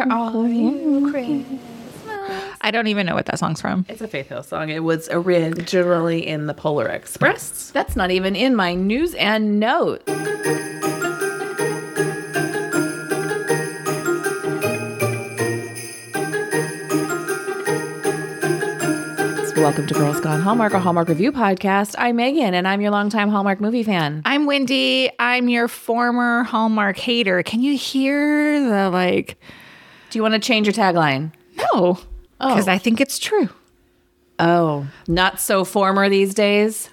Where are you, Christmas? I don't even know what that song's from. It's a Faith Hill song. It was originally in the Polar Express. That's not even in my news and notes. Welcome to Girls Gone Hallmark, a Hallmark review podcast. I'm Megan, and I'm your longtime Hallmark movie fan. I'm Wendy. I'm your former Hallmark hater. Can you hear the like? Do you want to change your tagline? No, oh. because I think it's true. Oh, not so former these days.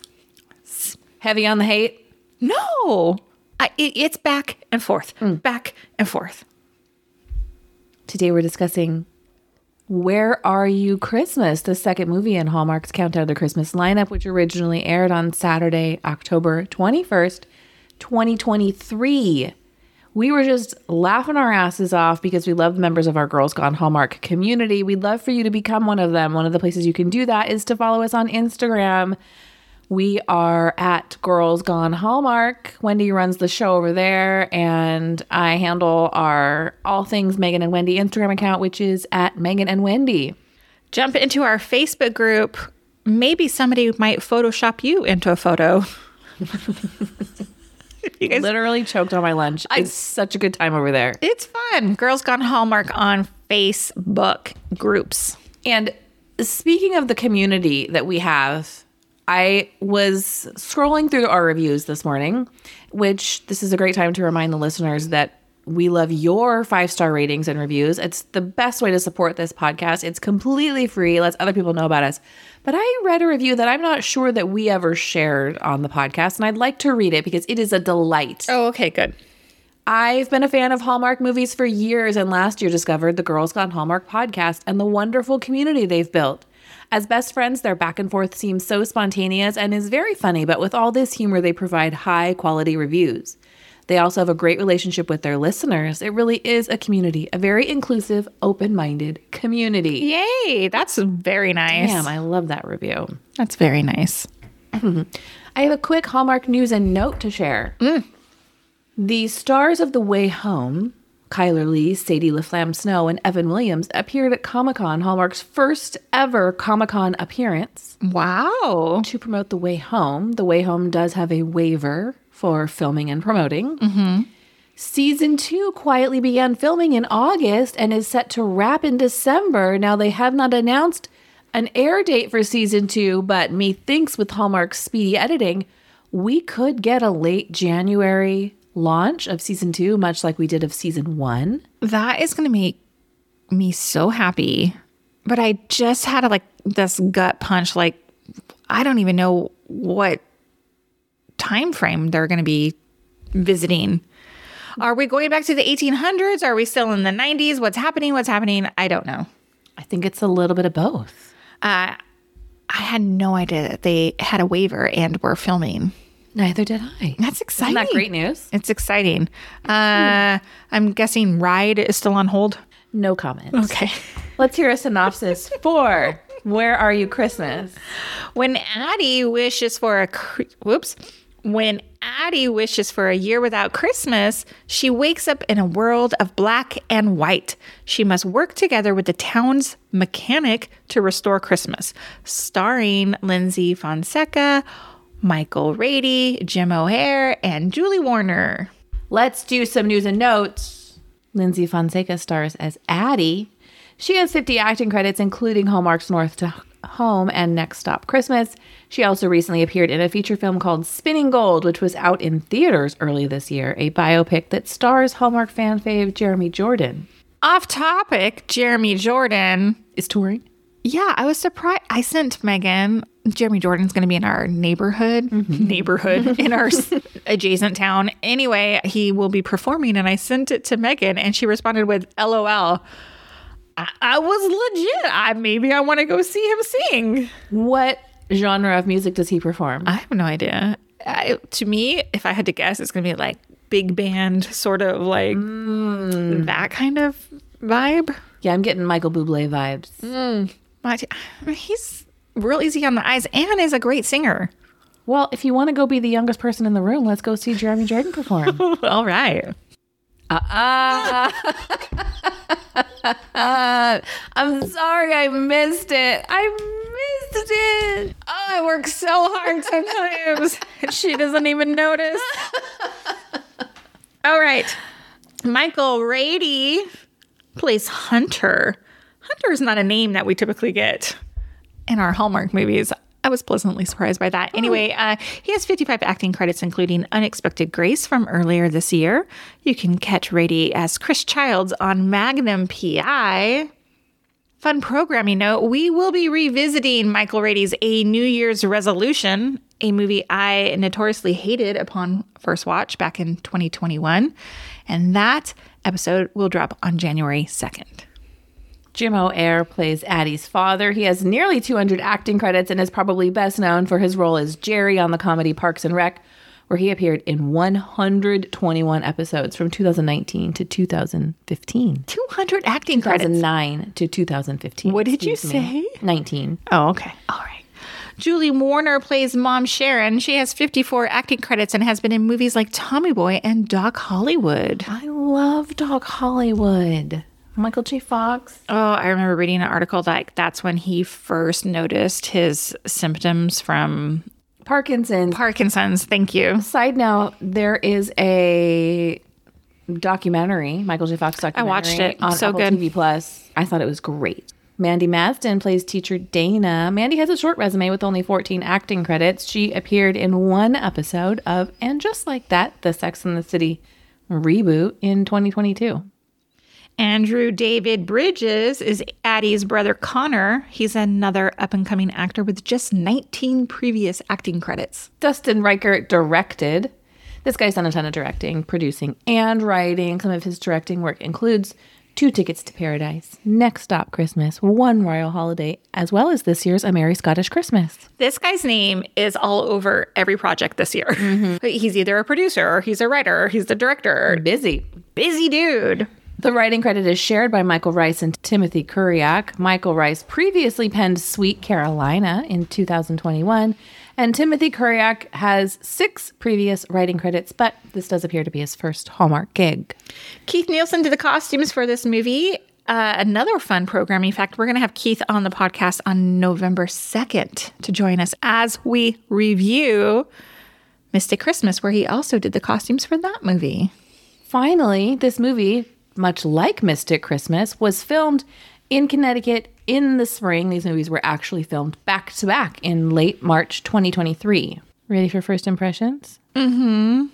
Heavy on the hate. No, I, it, it's back and forth, hmm. back and forth. Today we're discussing Where Are You Christmas, the second movie in Hallmark's Countdown to the Christmas lineup, which originally aired on Saturday, October 21st, 2023. We were just laughing our asses off because we love members of our Girls Gone Hallmark community. We'd love for you to become one of them. One of the places you can do that is to follow us on Instagram. We are at Girls Gone Hallmark. Wendy runs the show over there, and I handle our All Things Megan and Wendy Instagram account, which is at Megan and Wendy. Jump into our Facebook group. Maybe somebody might Photoshop you into a photo. you guys, Literally choked on my lunch. It's such a good time over there. it's fun. Girls Gone Hallmark on Facebook groups. And speaking of the community that we have, I was scrolling through our reviews this morning, which this is a great time to remind the listeners that we love your five star ratings and reviews. It's the best way to support this podcast. It's completely free, lets other people know about us. But I read a review that I'm not sure that we ever shared on the podcast, and I'd like to read it because it is a delight. Oh, okay, good. I've been a fan of Hallmark movies for years and last year discovered the Girls Gone Hallmark podcast and the wonderful community they've built. As best friends, their back and forth seems so spontaneous and is very funny, but with all this humor, they provide high quality reviews. They also have a great relationship with their listeners. It really is a community, a very inclusive, open minded community. Yay, that's very nice. Damn, I love that review. That's very nice. I have a quick Hallmark news and note to share. Mm. The stars of The Way Home, Chyler Leigh, Sadie LaFlamme Snow, and Evan Williams, appeared at Comic Con, Hallmark's first ever Comic Con appearance. Wow. To promote The Way Home, The Way Home does have a waiver for filming and promoting. Mm-hmm. Season two quietly began filming in August and is set to wrap in December. Now, they have not announced an air date for season two, but methinks with Hallmark's speedy editing, we could get a late January launch of season two, much like we did of season one. That is going to make me so happy. But I just had a, like this gut punch like I don't even know what time frame they're going to be visiting. Are we going back to the 1800s? Are we still in the 90s? What's happening? What's happening? I don't know. I think it's a little bit of both. Uh, I had no idea that they had a waiver and were filming. Neither did I. That's exciting. Isn't that great news? It's exciting. Uh, I'm guessing Ride is still on hold. No comment. Okay. Let's hear a synopsis for Where Are You Christmas? When Addy wishes for a whoops, when Addy wishes for a year without Christmas, she wakes up in a world of black and white. She must work together with the town's mechanic to restore Christmas. Starring Lyndsy Fonseca, Michael Rady, Jim O'Heir, and Julie Warner. Let's do some news and notes. Lyndsy Fonseca stars as Addy. She has 50 acting credits, including Hallmark's North to Home and Next Stop Christmas. She also recently appeared in a feature film called Spinning Gold, which was out in theaters early this year, a biopic that stars Hallmark fan fave Jeremy Jordan. Off topic, Jeremy Jordan Is touring? Yeah, I was surprised. I sent Megan. Jeremy Jordan's going to be in our neighborhood, mm-hmm. neighborhood in our adjacent town. Anyway, he will be performing, and I sent it to Megan, and she responded with "LOL." I, I was legit. I maybe I want to go see him sing. What genre of music does he perform? I have no idea. I, to me, if I had to guess, it's going to be like big band, sort of like that kind of vibe. yeah, I'm getting Michael Bublé vibes. But he's real easy on the eyes and is a great singer. Well, if you want to go be the youngest person in the room, let's go see Jeremy Jordan perform. All right. uh, I'm sorry I missed it. I Oh, I work so hard sometimes. she doesn't even notice. All right. Michael Rady plays Hunter. Hunter is not a name that we typically get in our Hallmark movies. I was pleasantly surprised by that. Anyway, uh, he has 55 acting credits, including Unexpected Grace from earlier this year. You can catch Rady as Chris Childs on Magnum PI. Fun programming note we will be revisiting Michael Rady's A New Year's Resolution, a movie I notoriously hated upon first watch back in 2021. And that episode will drop on January 2nd. Jim O'Heir plays Addy's father. He has nearly 200 acting credits and is probably best known for his role as Jerry on the comedy Parks and Rec, where he appeared in 121 episodes from 2019 to 2015. 200 acting credits. 2009 to 2015. What did you me. say? 19. Oh, okay. All right. Julie Warner plays Mom Sharon. She has 54 acting credits and has been in movies like Tommy Boy and Doc Hollywood. I love Doc Hollywood. Michael J. Fox. Oh, I remember reading an article like that's when he first noticed his symptoms from Parkinson's. Parkinson's. Thank you. Side note, there is a documentary, Michael J. Fox documentary. I watched it. on So Apple good. TV Plus. I thought it was great. Mandy Mazdin plays teacher Dana. Mandy has a short resume with only 14 acting credits. She appeared in one episode of And Just Like That, the Sex and the City reboot in 2022. Andrew David Bridges is Addy's brother Connor. He's another up and coming actor with just 19 previous acting credits. Dustin Rikert directed. This guy's done a ton of directing, producing, and writing. Some of his directing work includes Two Tickets to Paradise, Next Stop Christmas, One Royal Holiday, as well as this year's A Merry Scottish Christmas. This guy's name is all over every project this year. Mm-hmm. He's either a producer or he's a writer or he's the director. Busy. Busy dude. The writing credit is shared by Michael Rice and Timothy Kuriak. Michael Rice previously penned Sweet Carolina in 2021, and Timothy Kuriak has six previous writing credits, but this does appear to be his first Hallmark gig. Keith Nielsen did the costumes for this movie. Uh, another fun programming fact we're going to have Keith on the podcast on November 2nd to join us as we review Mystic Christmas, where he also did the costumes for that movie. Finally, this movie, much like Mystic Christmas, was filmed in Connecticut in the spring. These movies were actually filmed back to back in late March 2023. Ready for first impressions? Mm-hmm.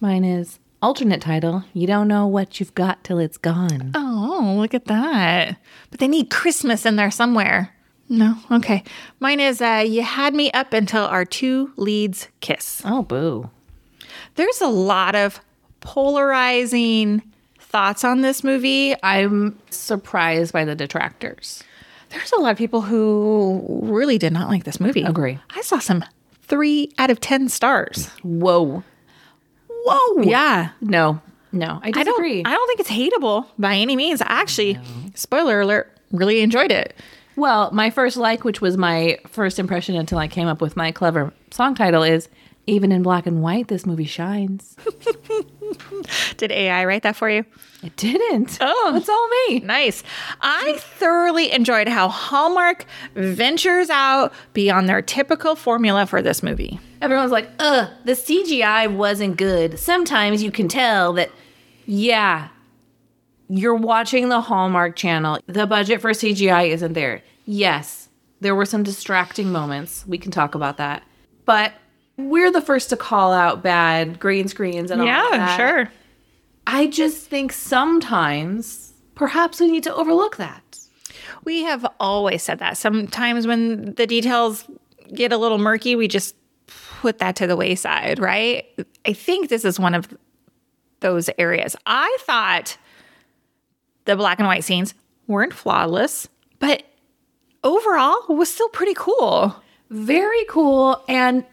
Mine is alternate title, You Don't Know What You've Got Till It's Gone. Oh, look at that. But they need Christmas in there somewhere. No? Okay. Mine is uh, You Had Me Up Until Our Two Leads Kiss. Oh, boo. There's a lot of polarizing thoughts on this movie. I'm surprised by the detractors. There's a lot of people who really did not like this movie. Agree. I saw some three out of 10 stars. Whoa. Whoa. Yeah. No, no, I I don't, disagree. I don't think it's hateable by any means. I actually, spoiler alert, really enjoyed it. well, my first like, which was my first impression until I came up with my clever song title, is even in black and white, this movie shines. Did AI write that for you? It didn't. Oh. it's all me. Nice. I thoroughly enjoyed how Hallmark ventures out beyond their typical formula for this movie. Everyone's like, ugh, the CGI wasn't good. Sometimes you can tell that, yeah, you're watching the Hallmark channel. The budget for CGI isn't there. Yes, there were some distracting moments. We can talk about that. But we're the first to call out bad green screens and all of that. Yeah, sure. I just think sometimes perhaps we need to overlook that. We have always said that. Sometimes when the details get a little murky, we just put that to the wayside, right? I think this is one of those areas. I thought the black and white scenes weren't flawless, but overall was still pretty cool. Very cool and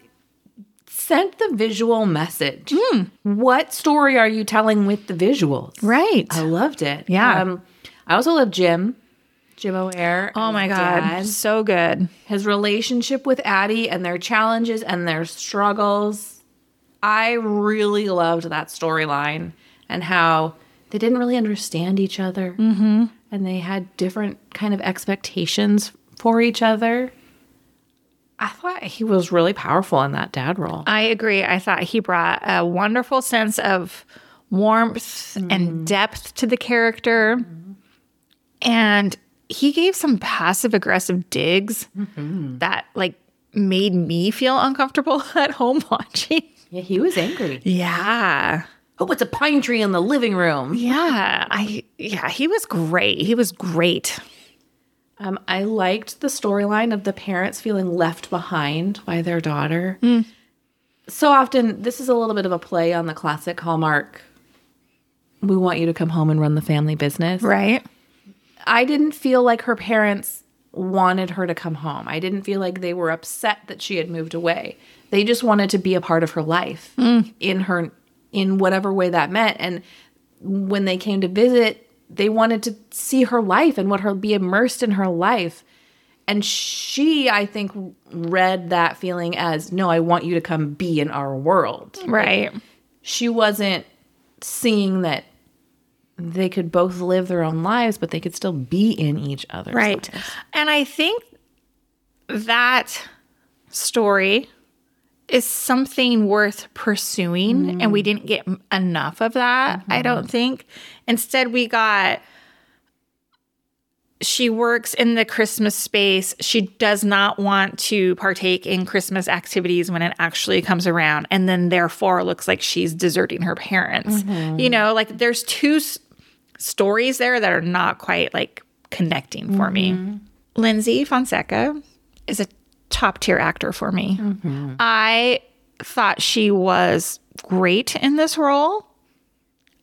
sent the visual message. What story are you telling with the visuals? Right. I loved it. Yeah. Um, I also love Jim, Jim O'Heir. Oh my God. dad. So good. His relationship with Addy and their challenges and their struggles. I really loved that storyline and how they didn't really understand each other. Mm-hmm. And they had different kind of expectations for each other. I thought he was really powerful in that dad role. I agree. I thought he brought a wonderful sense of warmth and mm-hmm. depth to the character. And he gave some passive aggressive digs mm-hmm. that like made me feel uncomfortable at home watching. Yeah, he was angry. Yeah. Oh, it's a pine tree in the living room. Yeah. I yeah, he was great. He was great. Um, I liked the storyline of the parents feeling left behind by their daughter. So often, this is a little bit of a play on the classic Hallmark. We want you to come home and run the family business. Right? I didn't feel like her parents wanted her to come home. I didn't feel like they were upset that she had moved away. They just wanted to be a part of her life in her in whatever way that meant. And when they came to visit, they wanted to see her life and what her be immersed in her life. And she, I think, read that feeling as, no, I want you to come be in our world Right. she wasn't seeing that they could both live their own lives, but they could still be in each other's Right. lives. And I think that story is something worth pursuing. And we mm. didn't get enough of that, I mm-hmm. don't think. Instead, we got she works in the Christmas space. She does not want to partake in Christmas activities when it actually comes around. And then, therefore, looks like she's deserting her parents. Mm-hmm. You know, like there's two s- stories there that are not quite like connecting for me. Mm-hmm. Lyndsy Fonseca is a top tier actor for me. Mm-hmm. I thought she was great in this role.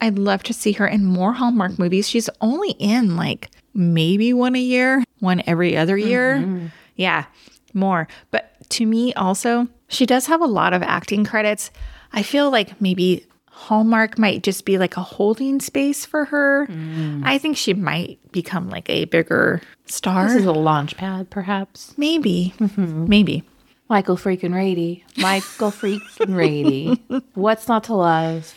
I'd love to see her in more Hallmark movies. She's only in like maybe one a year, one every other year. Mm-hmm. Yeah, more. But to me, also, she does have a lot of acting credits. I feel like maybe Hallmark might just be like a holding space for her. Mm. I think she might become like a bigger star. This is a launch pad, perhaps. maybe, mm-hmm. maybe. Michael freaking Rady. Michael freaking Rady. What's not to love?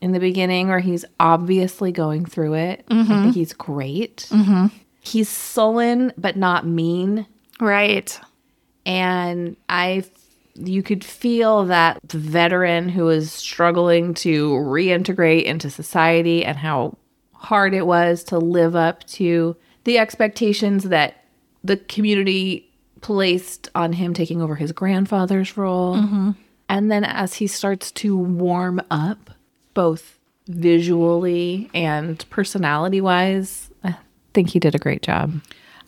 In the beginning, where he's obviously going through it, I think mm-hmm. he's great. Mm-hmm. He's sullen but not mean. Right. and I you could feel that the veteran who was struggling to reintegrate into society and how hard it was to live up to the expectations that the community placed on him taking over his grandfather's role. Mm-hmm. And then as he starts to warm up, both visually and personality wise, I think he did a great job.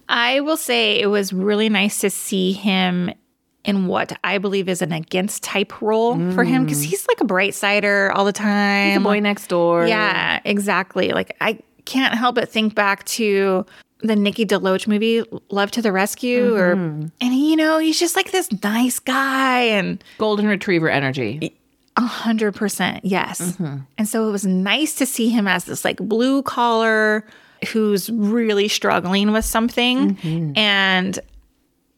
I will say it was really nice to see him in what I believe is an against type role for him because mm. he's like a bright sider all the time. The boy next door. Yeah, exactly. Like I can't help but think back to the Nikki DeLoach movie, Love to the Rescue, or mm-hmm. and you know he's just like this nice guy and Golden retriever energy. a hundred percent yes. Mm-hmm. And so it was nice to see him as this like blue collar who's really struggling with something mm-hmm. and.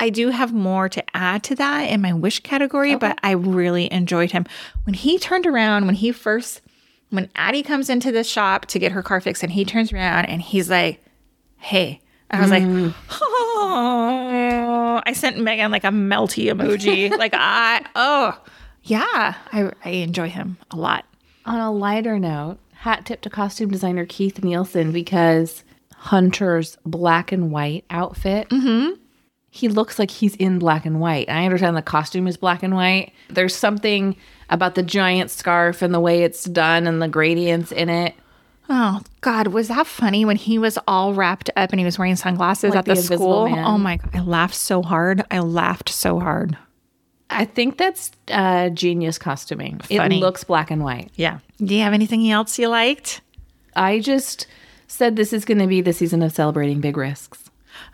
I do have more to add to that in my wish category, but I really enjoyed him. When he turned around, when he first, when Addy comes into the shop to get her car fixed, and he turns around and he's like, hey. I was like, mm. oh, I sent Megan like a melty emoji. like, I, oh, yeah, I, I enjoy him a lot. On a lighter note, hat tip to costume designer Keith Nielsen because Hunter's black and white outfit. Mm-hmm. He looks like he's in black and white. I understand the costume is black and white. There's something about the giant scarf and the way it's done and the gradients in it. Oh God, was that funny when he was all wrapped up and he was wearing sunglasses Like at the, the school? Man. Oh my God, I laughed so hard. I laughed so hard. I think that's uh, genius costuming. Funny. It looks black and white. Yeah. Do you have anything else you liked? I just said this is going to be the season of celebrating big risks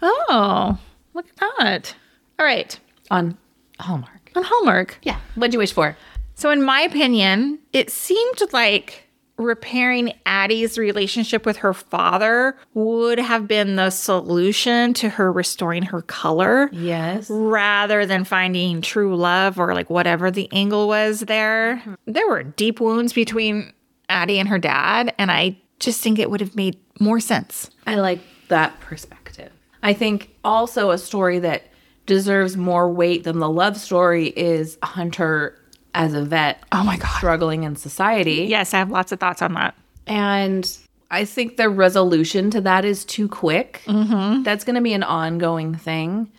Oh, look at that. All right. on Hallmark. On Hallmark. Yeah. What'd you wish for? So, in my opinion, it seemed like repairing Addy's relationship with her father would have been the solution to her restoring her color. Yes. rather than finding true love or like whatever the angle was there. There were deep wounds between Addy and her dad, and I just think it would have made more sense. I like that perspective. I think also a story that deserves more weight than the love story is Hunter as a vet. Oh my God. Struggling in society. Yes, I have lots of thoughts on that. And I think the resolution to that is too quick. Mm-hmm. That's going to be an ongoing thing.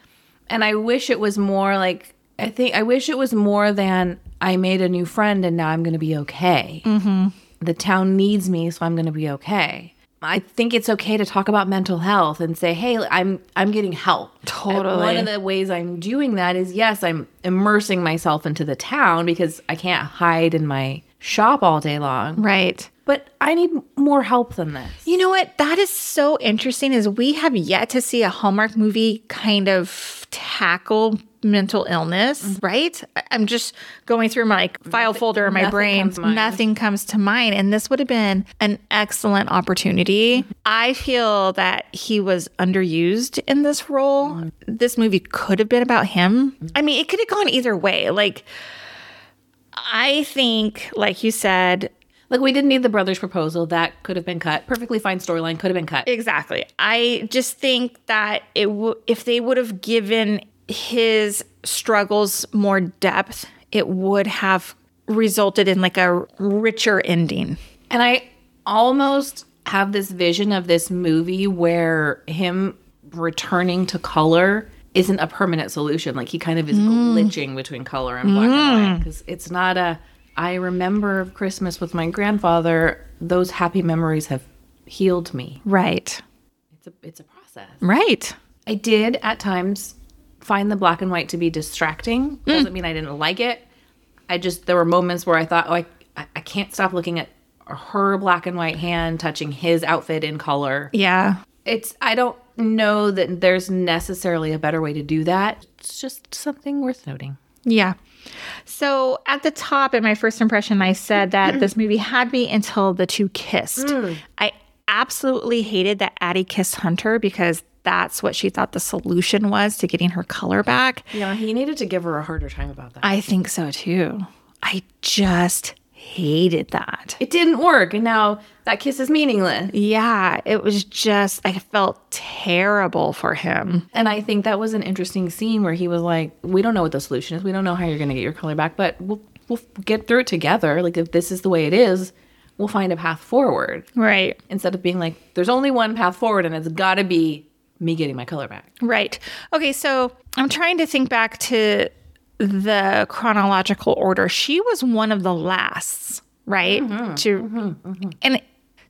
And I wish it was more like, I think, I wish it was more than I made a new friend and now I'm going to be okay. Mm-hmm. The town needs me, so I'm going to be okay. I think it's okay to talk about mental health and say, "Hey, I'm I'm getting help." Uh, totally. And one of the ways I'm doing that is yes, I'm immersing myself into the town because I can't hide in my shop all day long. Right. But I need more help than this. You know what? That is so interesting is we have yet to see a Hallmark movie kind of tackle mental illness, mm-hmm. right? I- I'm just going through my file folder in my brain. comes. Nothing comes to mind. And this would have been an excellent opportunity. Mm-hmm. I feel that he was underused in this role. Mm-hmm. This movie could have been about him. I mean, it could have gone either way. Like, I think, like you said, Like we didn't need the brothers' proposal. That could have been cut. Perfectly fine storyline could have been cut. Exactly. I just think that it w- if they would have given his struggles more depth, it would have resulted in like a richer ending. And I almost have this vision of this movie where him returning to color isn't a permanent solution. Like he kind of is mm. glitching between color and black and white mm. because it's not a. I remember Christmas with my grandfather. Those happy memories have healed me. Right. It's a it's a process. Right. I did at times find the black and white to be distracting. Mm. Doesn't mean I didn't like it. I just there were moments where I thought, oh, I I can't stop looking at her black and white hand touching his outfit in color. Yeah. It's I don't know that there's necessarily a better way to do that. It's just something worth noting. Yeah. So at the top in my first impression, I said that mm-hmm. this movie had me until the two kissed. Mm. I absolutely hated that Addy kissed Hunter because that's what she thought the solution was to getting her color back. Yeah, he needed to give her a harder time about that. I think so too. I just hated that. It didn't work, and now that kiss is meaningless. Yeah, it was just, I felt terrible for him. And I think that was an interesting scene where he was like, "We don't know what the solution is. We don't know how you're going to get your color back, but we'll we'll get through it together. Like if this is the way it is, we'll find a path forward." Right. Instead of being like, "There's only one path forward, and it's got to be me getting my color back." Right. Okay, so I'm trying to think back to the chronological order. She was one of the lasts, right? Mm-hmm, to mm-hmm, mm-hmm. and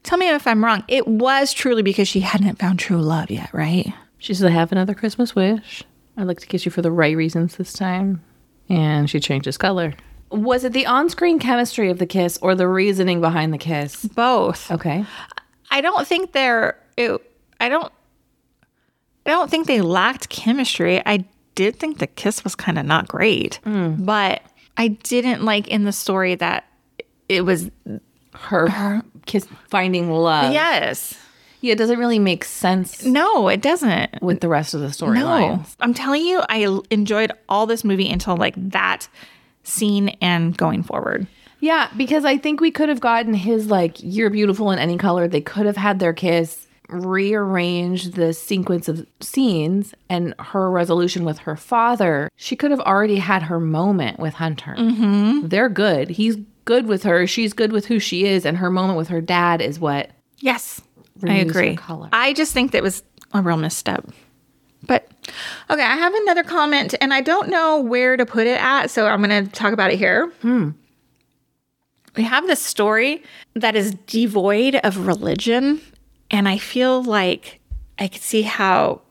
tell me if I'm wrong. It was truly because she hadn't found true love yet, right? She said, "I have another Christmas wish. I'd like to kiss you for the right reasons this time." And she changes color. Was it the on-screen chemistry of the kiss or the reasoning behind the kiss? Both. Okay. I don't think they're it, I don't I don't think they lacked chemistry. I did think the kiss was kind of not great. Mm. But I didn't like in the story that it was Her, kiss finding love. yes. Yeah, it doesn't really make sense No, it doesn't. with the rest of the storyline. No. I'm telling you, I enjoyed all this movie until like that scene and going forward. Yeah, because I think we could have gotten his like "You're beautiful in any color." They could have had their kiss, rearranged the sequence of scenes, and her resolution with her father. She could have already had her moment with Hunter. Mm-hmm. They're good. He's good with her. She's good with who she is, and her moment with her dad is what. Yes. I agree. I just think that was a real misstep. But okay, I have another comment and I don't know where to put it at, so I'm going to talk about it here. We have this story that is devoid of religion, and I feel like I could see how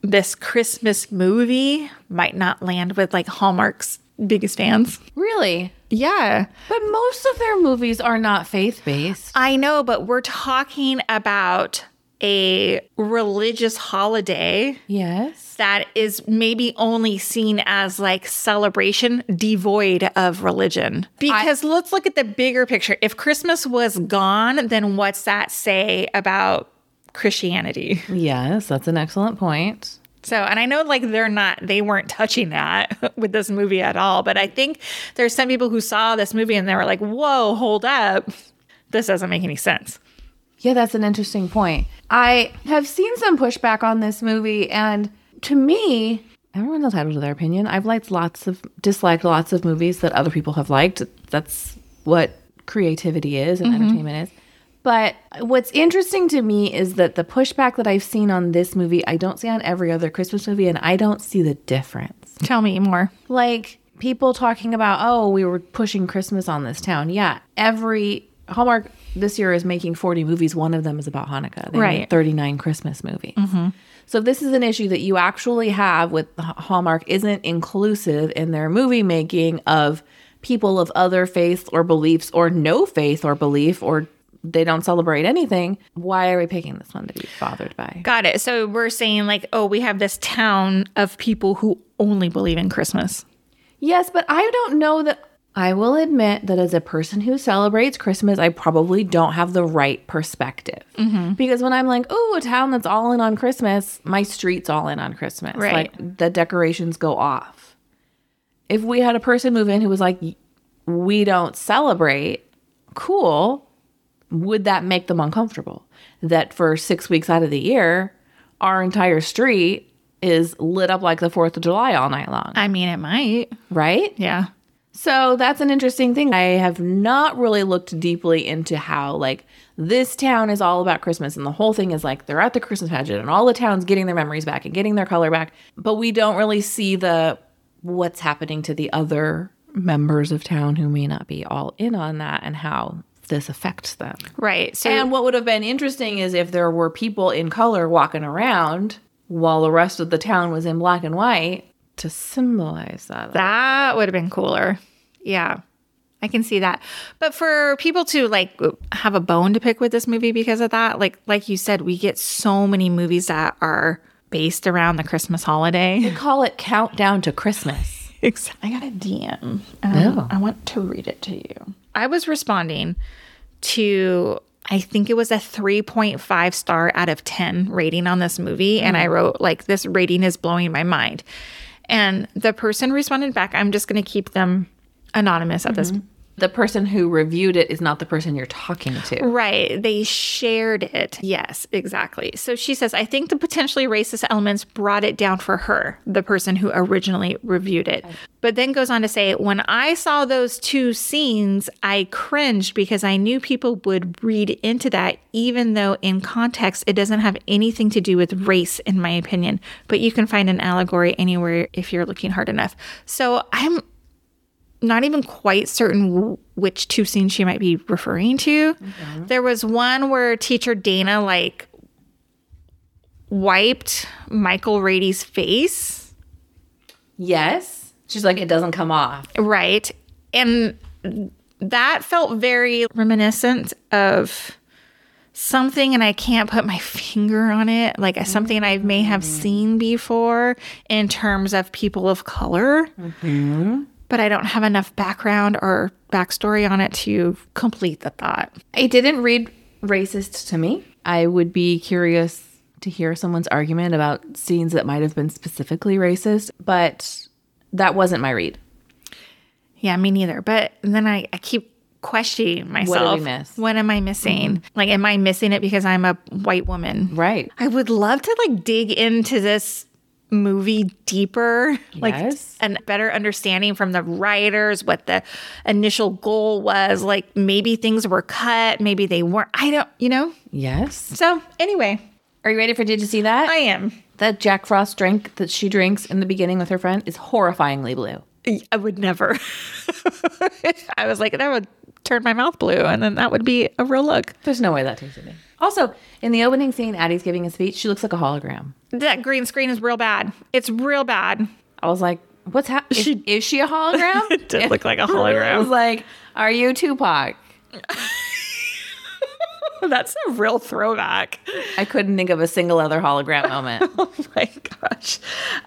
this Christmas movie might not land with like Hallmark's biggest fans. Really? Yeah. But most of their movies are not faith based. I know, but we're talking about a religious holiday Yes. that is maybe only seen as like celebration devoid of religion. Because let's look at the bigger picture. If Christmas was gone, then what's that say about Christianity? Yes, that's an excellent point. So, and I know like they're not, they weren't touching that with this movie at all, but I think there's some people who saw this movie and they were like, whoa, hold up. This doesn't make any sense. Yeah, that's an interesting point. I have seen some pushback on this movie, and to me, everyone's entitled to their opinion. I've liked lots of, disliked lots of movies that other people have liked. That's what creativity is and mm-hmm. entertainment is. But what's interesting to me is that the pushback that I've seen on this movie, I don't see on every other Christmas movie, and I don't see the difference. Tell me more. Like people talking about, oh, we were pushing Christmas on this town. Yeah, every Hallmark this year is making 40 movies. One of them is about Hanukkah. They Right. made 39 Christmas movies. Mm-hmm. So if this is an issue that you actually have with Hallmark isn't inclusive in their movie making of people of other faiths or beliefs or no faith or belief or they don't celebrate anything, why are we picking this one to be bothered by? Got it. So we're saying like, oh, we have this town of people who only believe in Christmas. Yes, but I don't know that. I will admit that as a person who celebrates Christmas, I probably don't have the right perspective. Mm-hmm. Because when I'm like, oh, a town that's all in on Christmas, my street's all in on Christmas. Right. Like the decorations go off. If we had a person move in who was like, we don't celebrate, cool, would that make them uncomfortable? That for six weeks out of the year, our entire street is lit up like the 4th of July all night long, I mean, it might. right? Yeah. So that's an interesting thing. I have not really looked deeply into how like this town is all about Christmas and the whole thing is like they're at the Christmas pageant and all the towns getting their memories back and getting their color back, but we don't really see the what's happening to the other members of town who may not be all in on that and how this affects them. Right. So And what would have been interesting is if there were people in color walking around while the rest of the town was in black and white to symbolize that. that would have been cooler. Yeah. I can see that. But for people to like have a bone to pick with this movie because of that, like like you said, we get so many movies that are based around the Christmas holiday. You call it countdown to Christmas. I got a DM. Um, Oh. I want to read it to you. I was responding to, I think it was a 3.5 star out of 10 rating on this movie. And I wrote, like, this rating is blowing my mind. And the person responded back, I'm just going to keep them anonymous at this mm-hmm. The person who reviewed it is not the person you're talking to. Right. They shared it. Yes, exactly. So she says, I think the potentially racist elements brought it down for her, the person who originally reviewed it. But then goes on to say, when I saw those two scenes, I cringed because I knew people would read into that, even though in context, it doesn't have anything to do with race, in my opinion. But you can find an allegory anywhere if you're looking hard enough. So I'm not even quite certain w- which two scenes she might be referring to. Mm-hmm. There was one where teacher Dana like wiped Michael Rady's face, Yes. She's like, it doesn't come off. right? And that felt very reminiscent of something and I can't put my finger on it, like something I may have mm-hmm. seen before in terms of people of color. Mm-hmm. But I don't have enough background or backstory on it to complete the thought. It didn't read racist to me. I would be curious to hear someone's argument about scenes that might have been specifically racist, but that wasn't my read. Yeah, me neither. But then I, I keep questioning myself. What, miss? What am I missing? Mm-hmm. Like, am I missing it because I'm a white woman? Right. I would love to like dig into this movie deeper, like Yes. and better understanding from the writers what the initial goal was. Like maybe things were cut, maybe they weren't. I don't, you know. Yes. So anyway, Are you ready for Did you see that? I am. that Jack Frost drink that she drinks in the beginning with her friend is horrifyingly blue. I would never. I was like, that would turn my mouth blue, and then that would be a real look. There's no way that tasted me. Also, in the opening scene, Addy's giving a speech. She looks like a hologram. That green screen is real bad. It's real bad. I was like, "What's happening? Is, She- is she a hologram?" It did look like a hologram. I was like, "Are you Tupac?" That's a real throwback. I couldn't think of a single other hologram moment. Oh my gosh.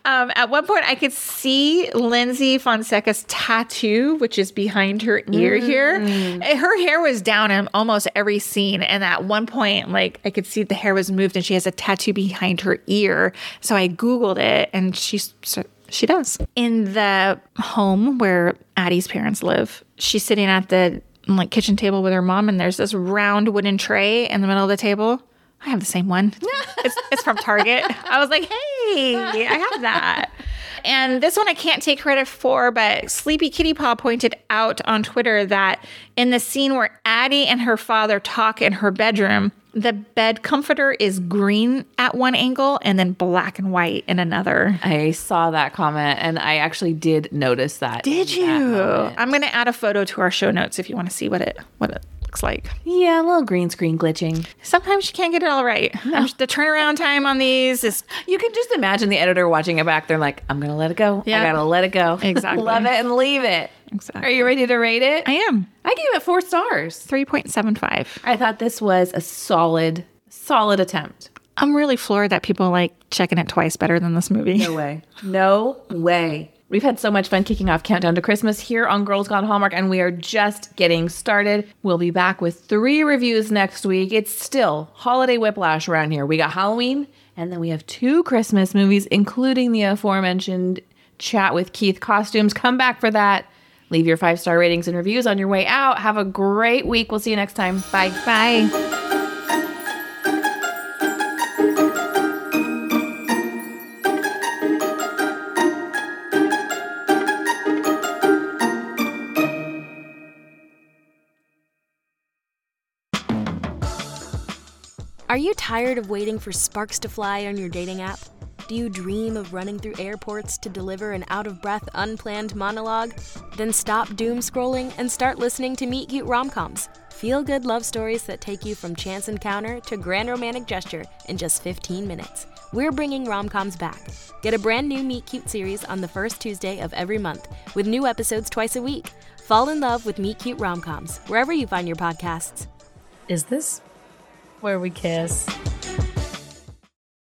Um, at one point, I could see Lyndsy Fonseca's tattoo, which is behind her ear here. Her hair was down in almost every scene. And at one point, like I could see the hair was moved and she has a tattoo behind her ear. So I Googled it and she's. So she does. In the home where Addy's parents live, she's sitting at the like kitchen table with her mom, and there's this round wooden tray in the middle of the table. I have the same one. it's, it's from Target. I was like, hey, I have that. And this one I can't take credit for, but Sleepy Kitty Paw pointed out on Twitter that in the scene where Addy and her father talk in her bedroom, the bed comforter is green at one angle and then black and white in another. I saw that comment and I actually did notice that. Did in that you? I'm going to add a photo to our show notes if you want to see what it what it looks like. Yeah, a little green screen glitching. Sometimes you can't get it all right. I'm- The turnaround time on these is You can just imagine the editor watching it back. They're like, I'm going to let it go. Yeah. I got to let it go. Exactly. Love it and leave it. Exactly. Are you ready to rate it? I am I gave it four stars. 3.75. I thought this was a solid, solid attempt. I'm really floored that people like checking it twice better than this movie. No way. No way. We've had so much fun kicking off Countdown to Christmas here on Girls Gone Hallmark, and we are just getting started. We'll be back with three reviews next week. It's still holiday whiplash around here. We got Halloween, and then we have two Christmas movies, including the aforementioned Chat with Keith costumes. Come back for that. Leave your five star ratings and reviews on your way out. Have a great week. We'll see you next time. Bye. Bye. Are you tired of waiting for sparks to fly on your dating app? Do you dream of running through airports to deliver an out of breath, unplanned monologue? Then stop doom scrolling and start listening to Meet Cute Romcoms. Feel good love stories that take you from chance encounter to grand romantic gesture in just 15 minutes. We're bringing romcoms back. Get a brand new Meet Cute series on the first Tuesday of every month with new episodes twice a week. Fall in love with Meet Cute Romcoms wherever you find your podcasts. Is this where we kiss?